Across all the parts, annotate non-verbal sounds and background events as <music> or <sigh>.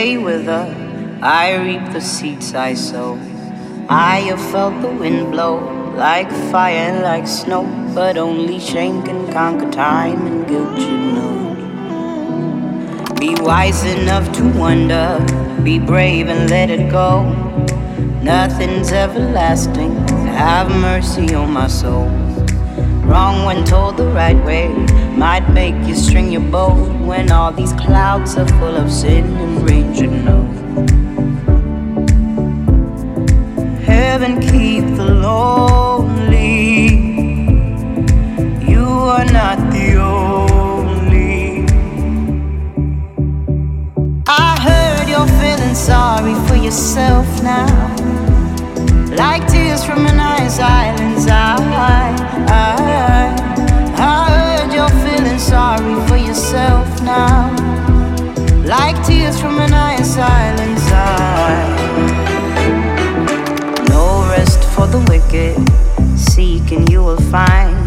stay with her. I reap the seeds I sow. I have felt the wind blow like fire and like snow, but only shame can conquer time and guilt, you know. Be wise enough to wonder, be brave and let it go. Nothing's everlasting. Have mercy on my soul. Wrong when told the right way might make you string your bow when all these clouds are full of sin and rain, you know. Heaven keep the lonely. You are not the only. I heard you're feeling sorry for yourself now, like tears from an island's eye. I, I heard you're feeling sorry for yourself now, like tears from an eye in silence. I, no rest for the wicked, seek and you will find.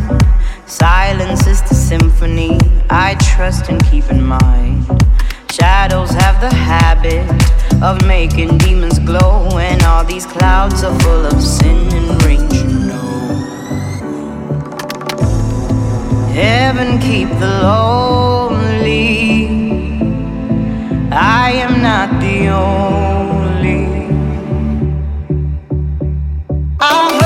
Silence is the symphony I trust and keep in mind. Shadows have the habit of making demons glow, and all these clouds are full of sin and rain. Heaven keep the lonely. I am not the only. I'm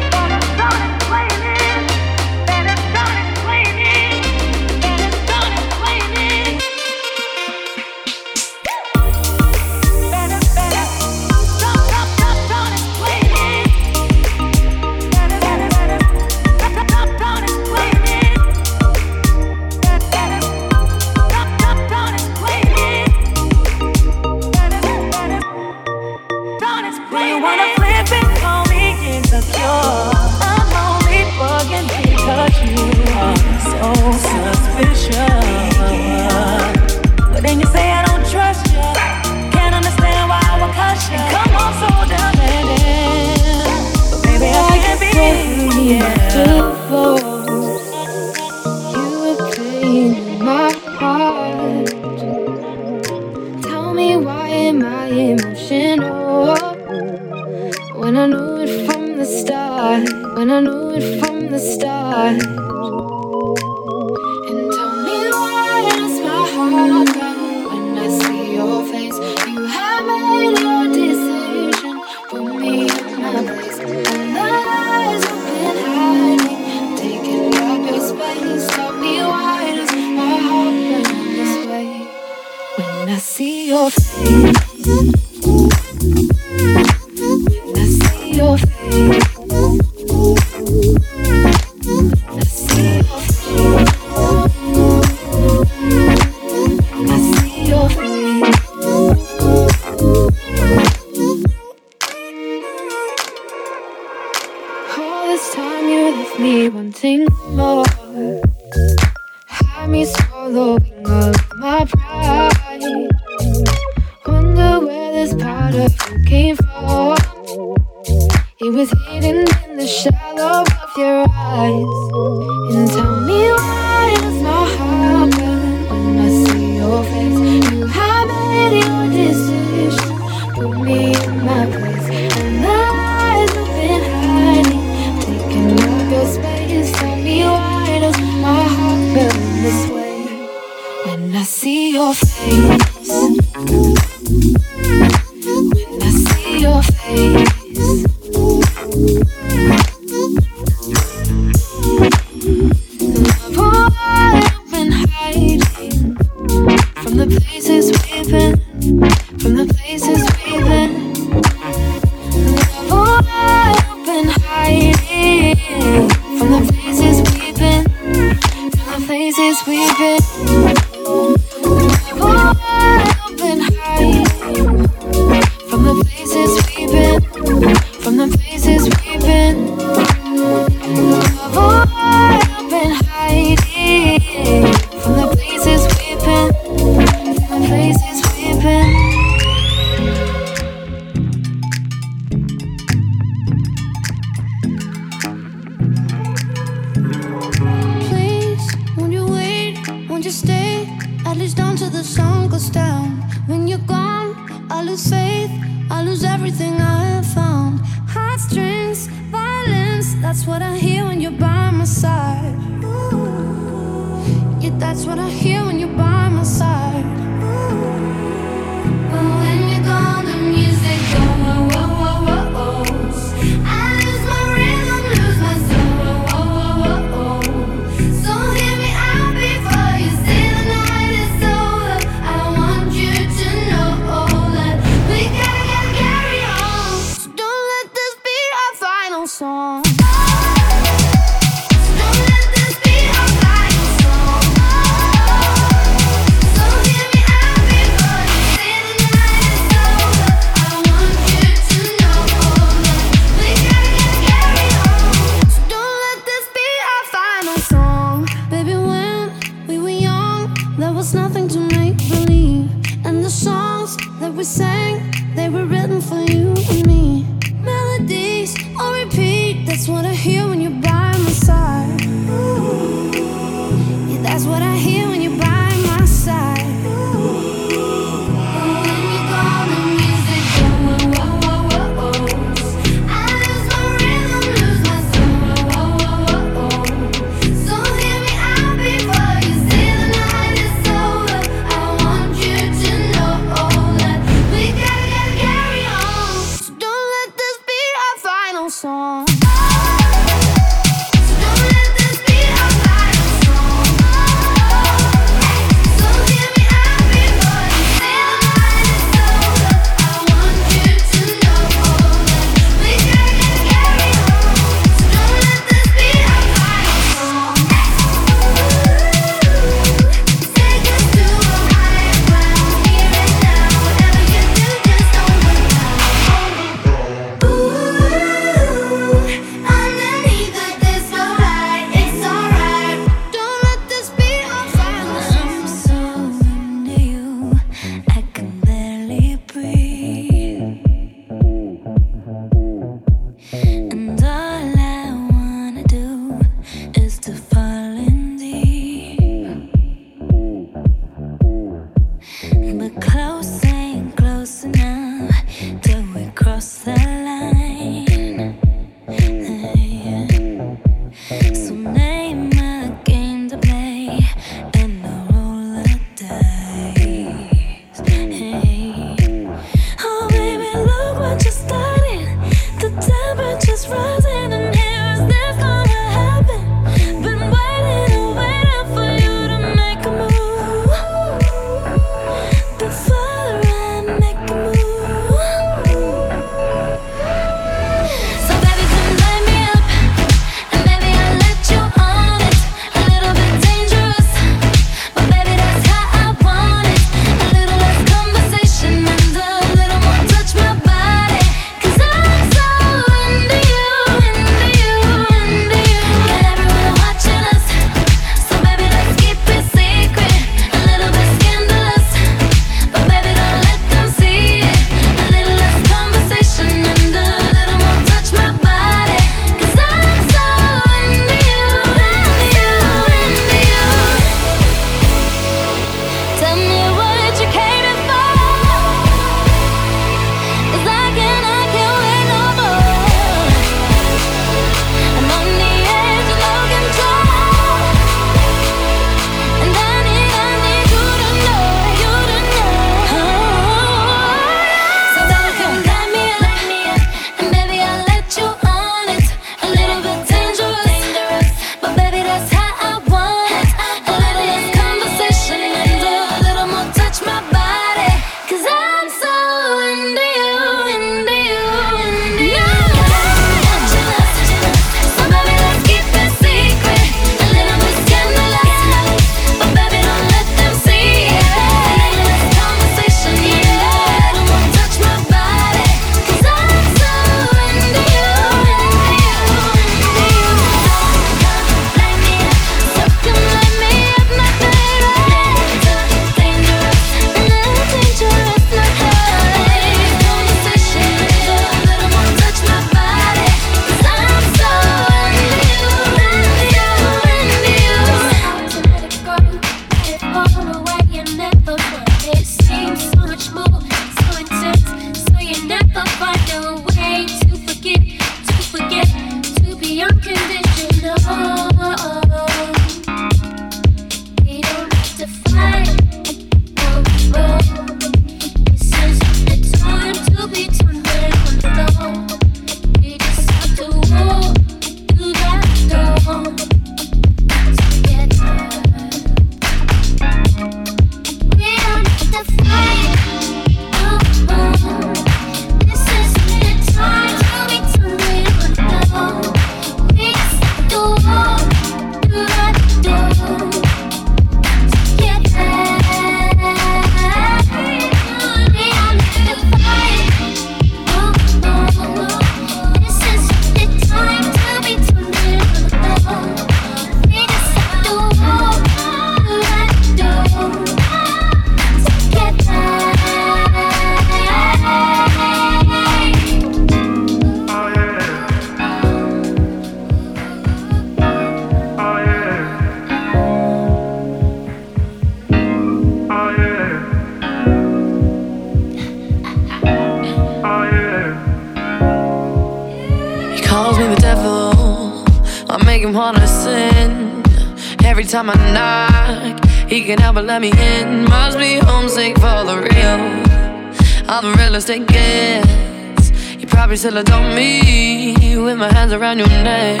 Gets. You probably still adore me with my hands around your neck.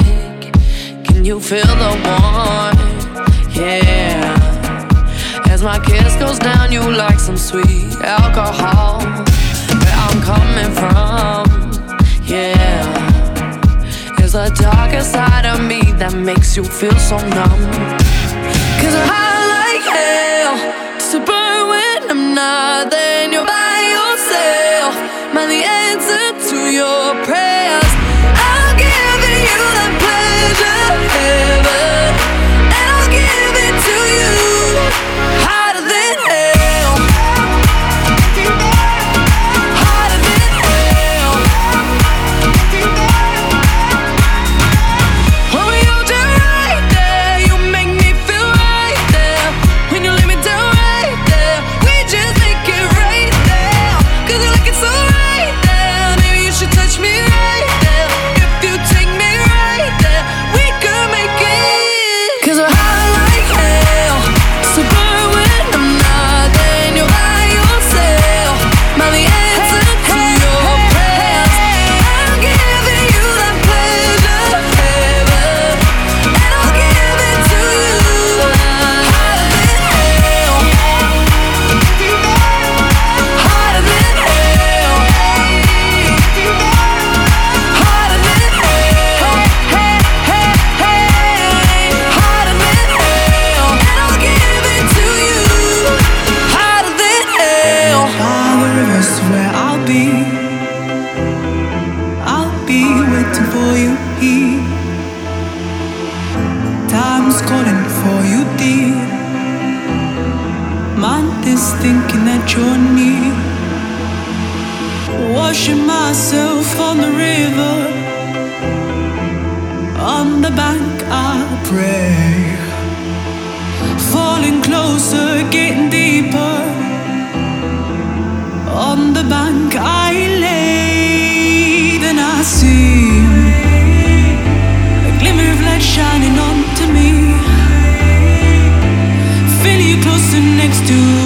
Can you feel the warmth? Yeah. As my kiss goes down, you like some sweet alcohol. Where I'm coming from, yeah the darker side of me that makes you feel so numb. Cause I like hell to burn when I'm not there at. Washing myself on the river. On the bank, I pray. Falling closer, getting deeper. On the bank, I lay. Then I see a glimmer of light shining onto me. Feel you closer next to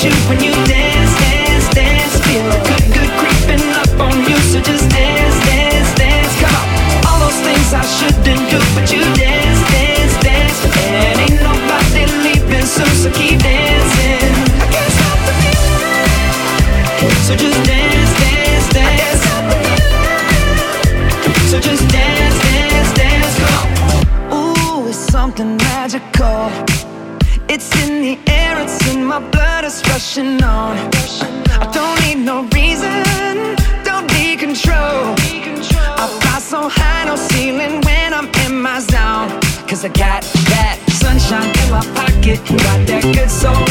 shoot when you. I got that sunshine in my pocket. Got that good soul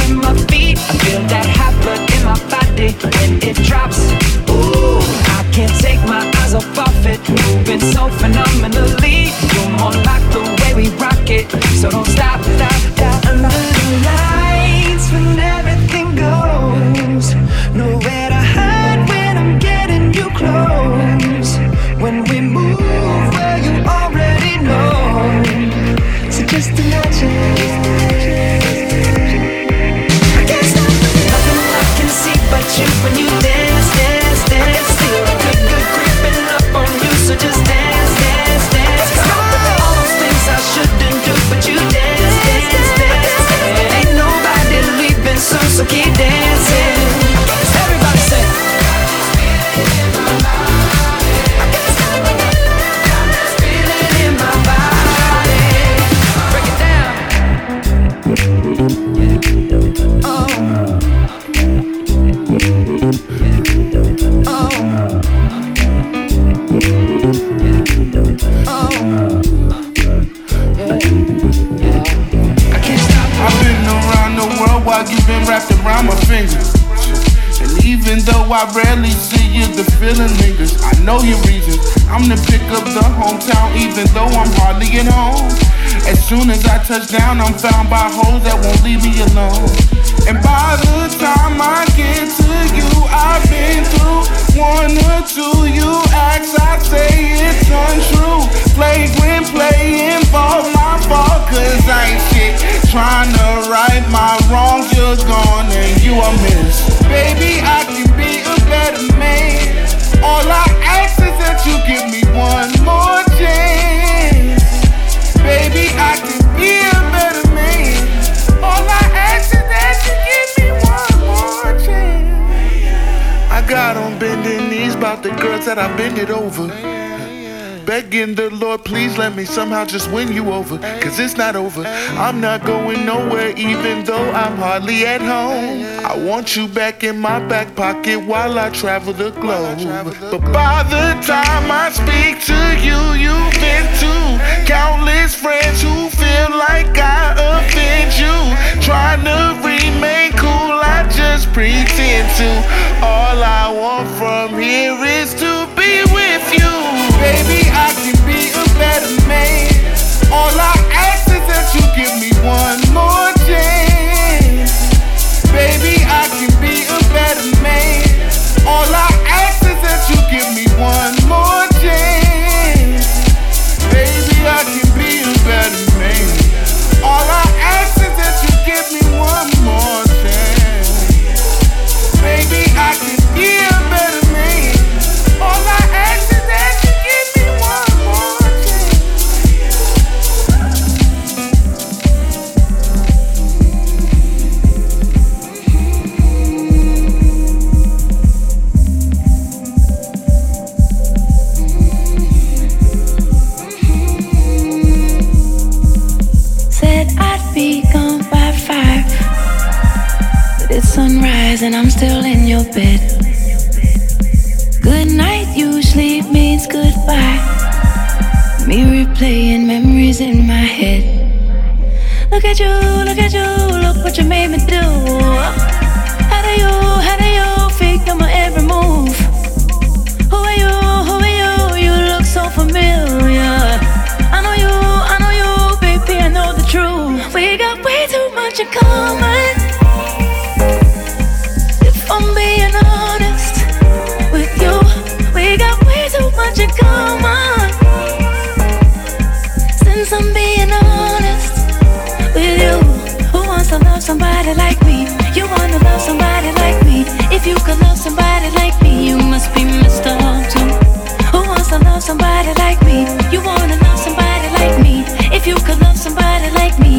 touch down, I'm found by hoes that won't leave me alone. And by the time I get to you, I've been through one or two. You acts, I say it's untrue. Flagrant play involved my fault, cause I ain't shit. Trying to right my wrongs, you're gone and you are missed. Baby, I can be a better man. All I ask is that you give me one more got on bending knees about the girls that I bend it over. Begging the Lord, please let me somehow just win you over. Cause it's not over. I'm not going nowhere, even though I'm hardly at home. I want you back in my back pocket while I travel the globe. But by the time I speak to you, you've been to countless friends who feel like I offend you. Trying to remain cool, I just pretend to. All I want from here is to be with you. Baby, I can be a better man. All I ask is that you give me one more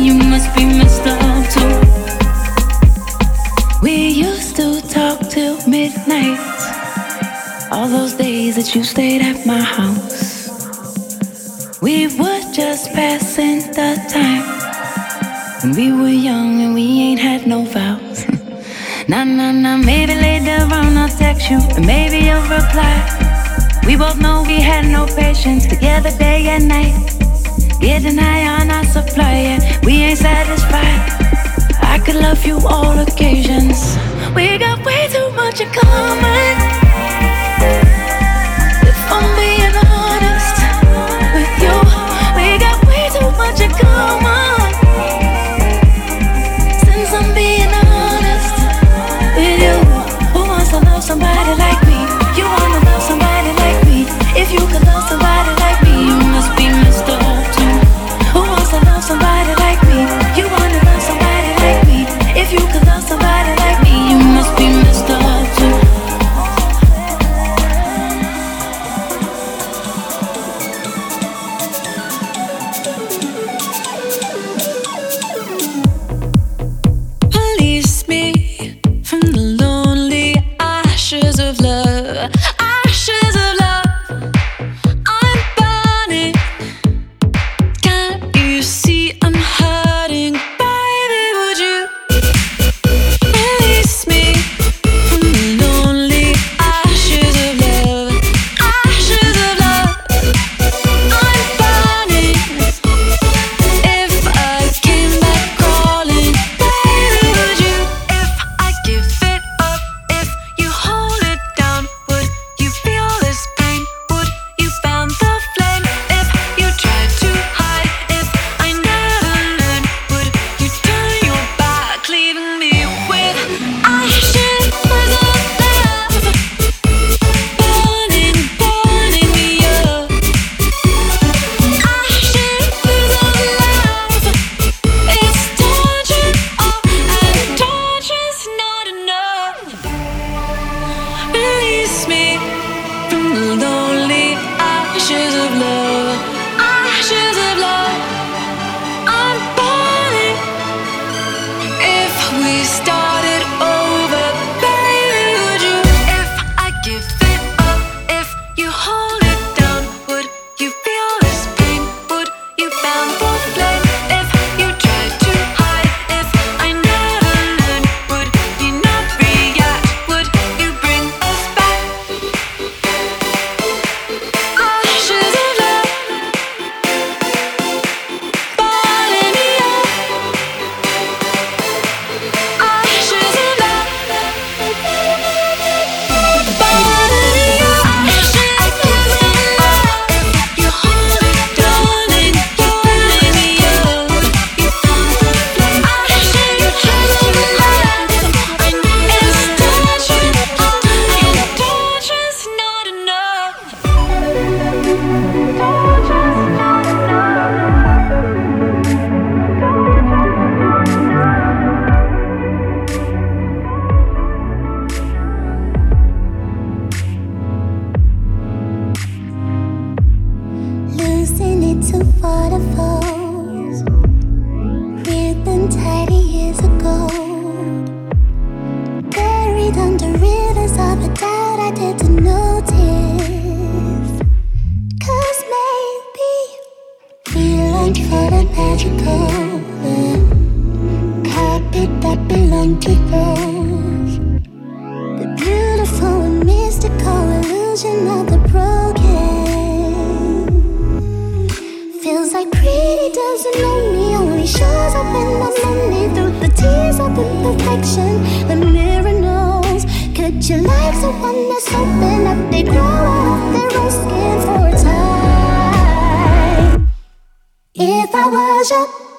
you must be messed up too. We used to talk till midnight. All those days that you stayed at my house. We were just passing the time. When we were young and we ain't had no vows. <laughs> nah, nah, nah, maybe later on I'll text you, and maybe you'll reply. We both know we had no patience together day and night. Getting high on our supply, and we ain't satisfied. I could love you all occasions. We got way too much in common. If I'm being honest with you, we got way too much in common. Since I'm being honest with you, who wants to love somebody like? 自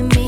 me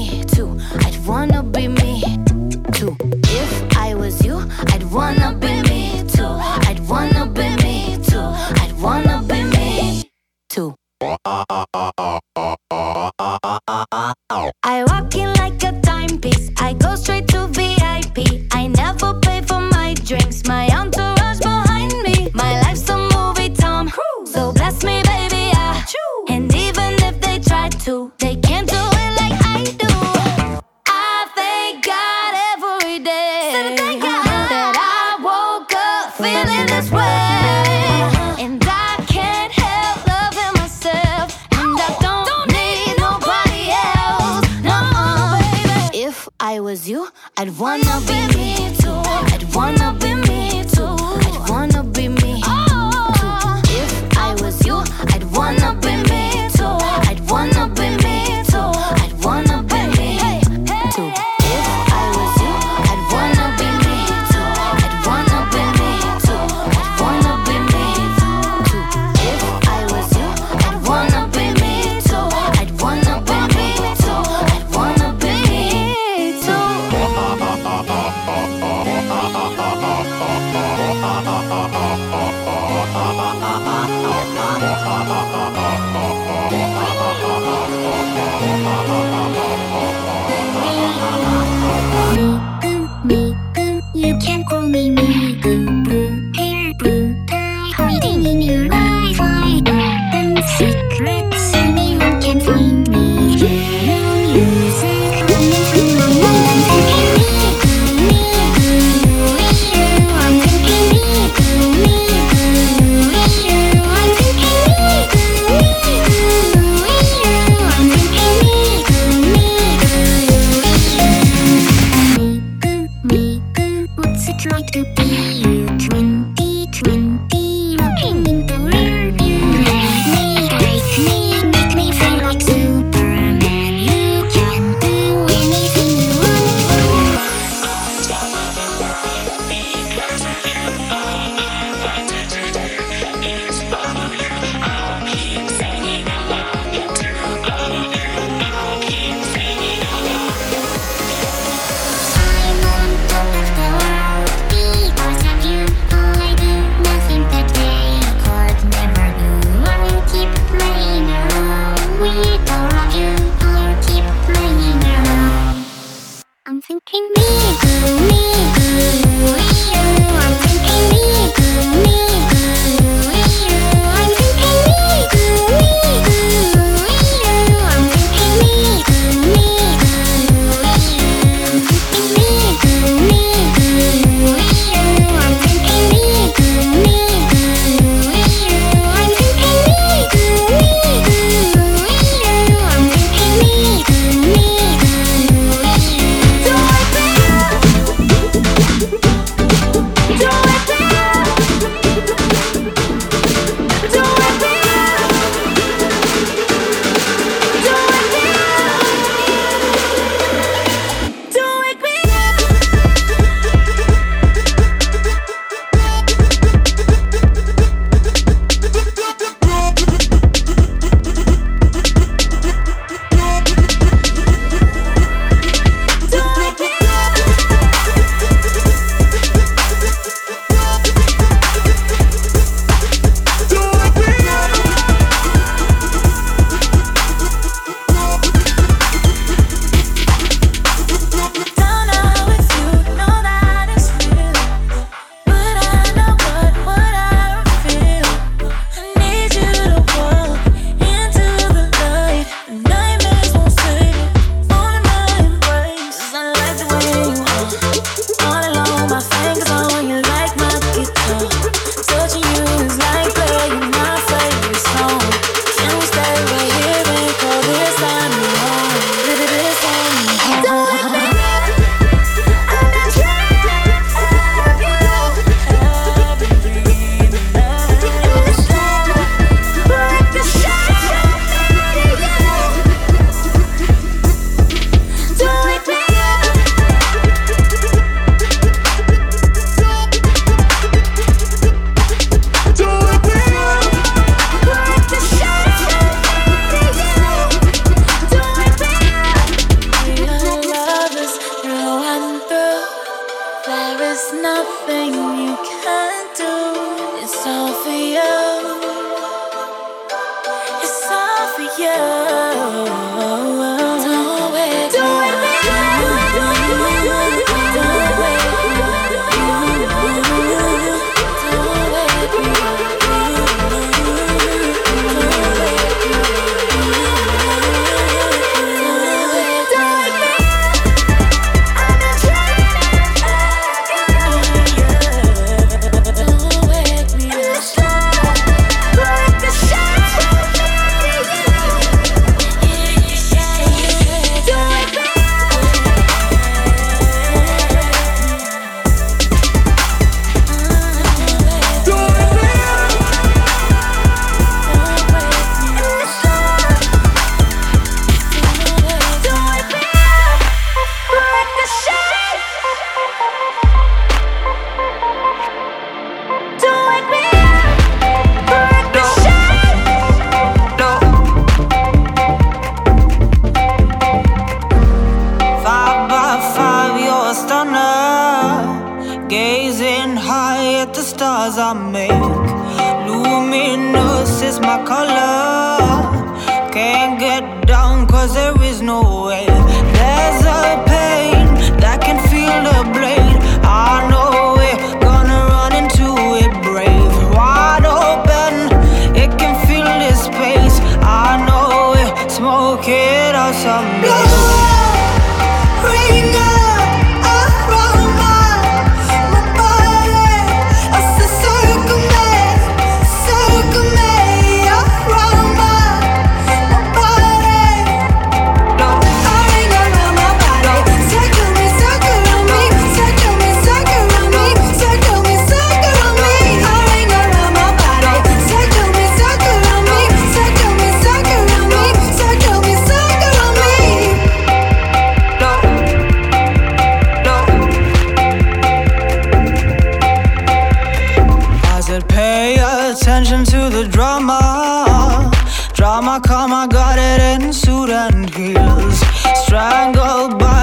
Pay attention to the drama. Drama, come, I got it in suit and heels. Strangled by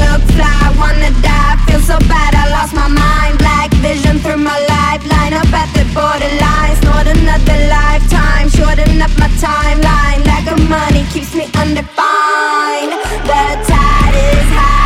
Look fly, wanna die, feel so bad, I lost my mind. Black vision through my life, line up at the borderline Snort another lifetime, shorten up my timeline. Lack of money keeps me undefined. The tide is high.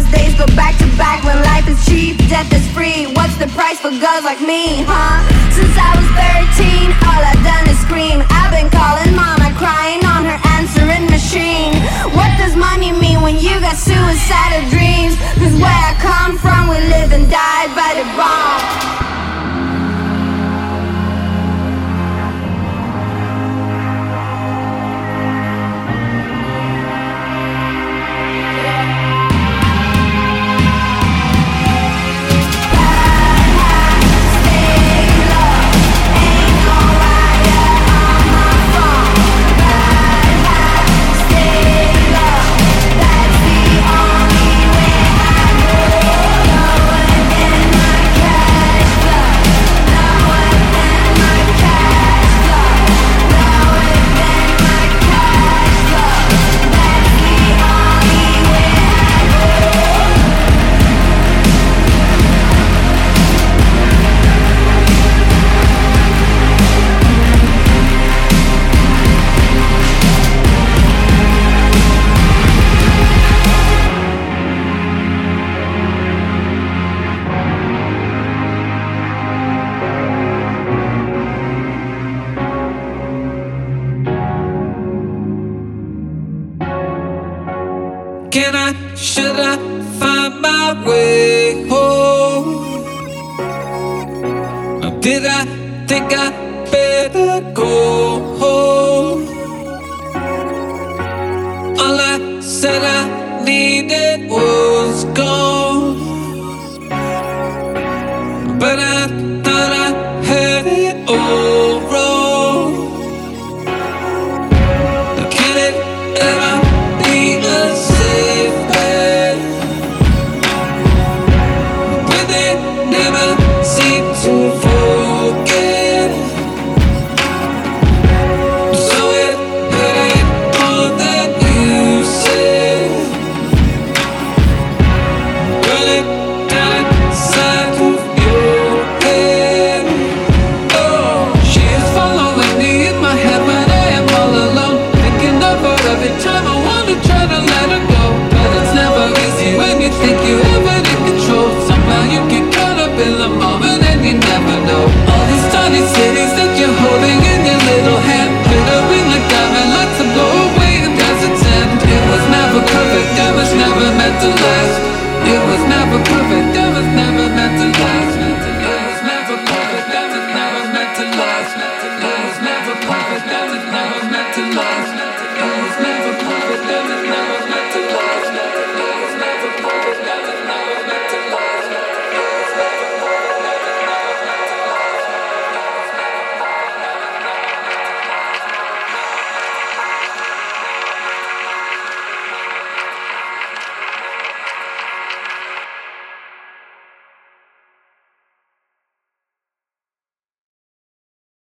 those days go back to back when life is cheap, death is free. What's the price for girls like me, huh? Since I was 13, all I've done is scream. I've been calling mama, crying on her answering machine. What does money mean when you got suicidal dreams? Cause where I come from, we live and die by the bomb.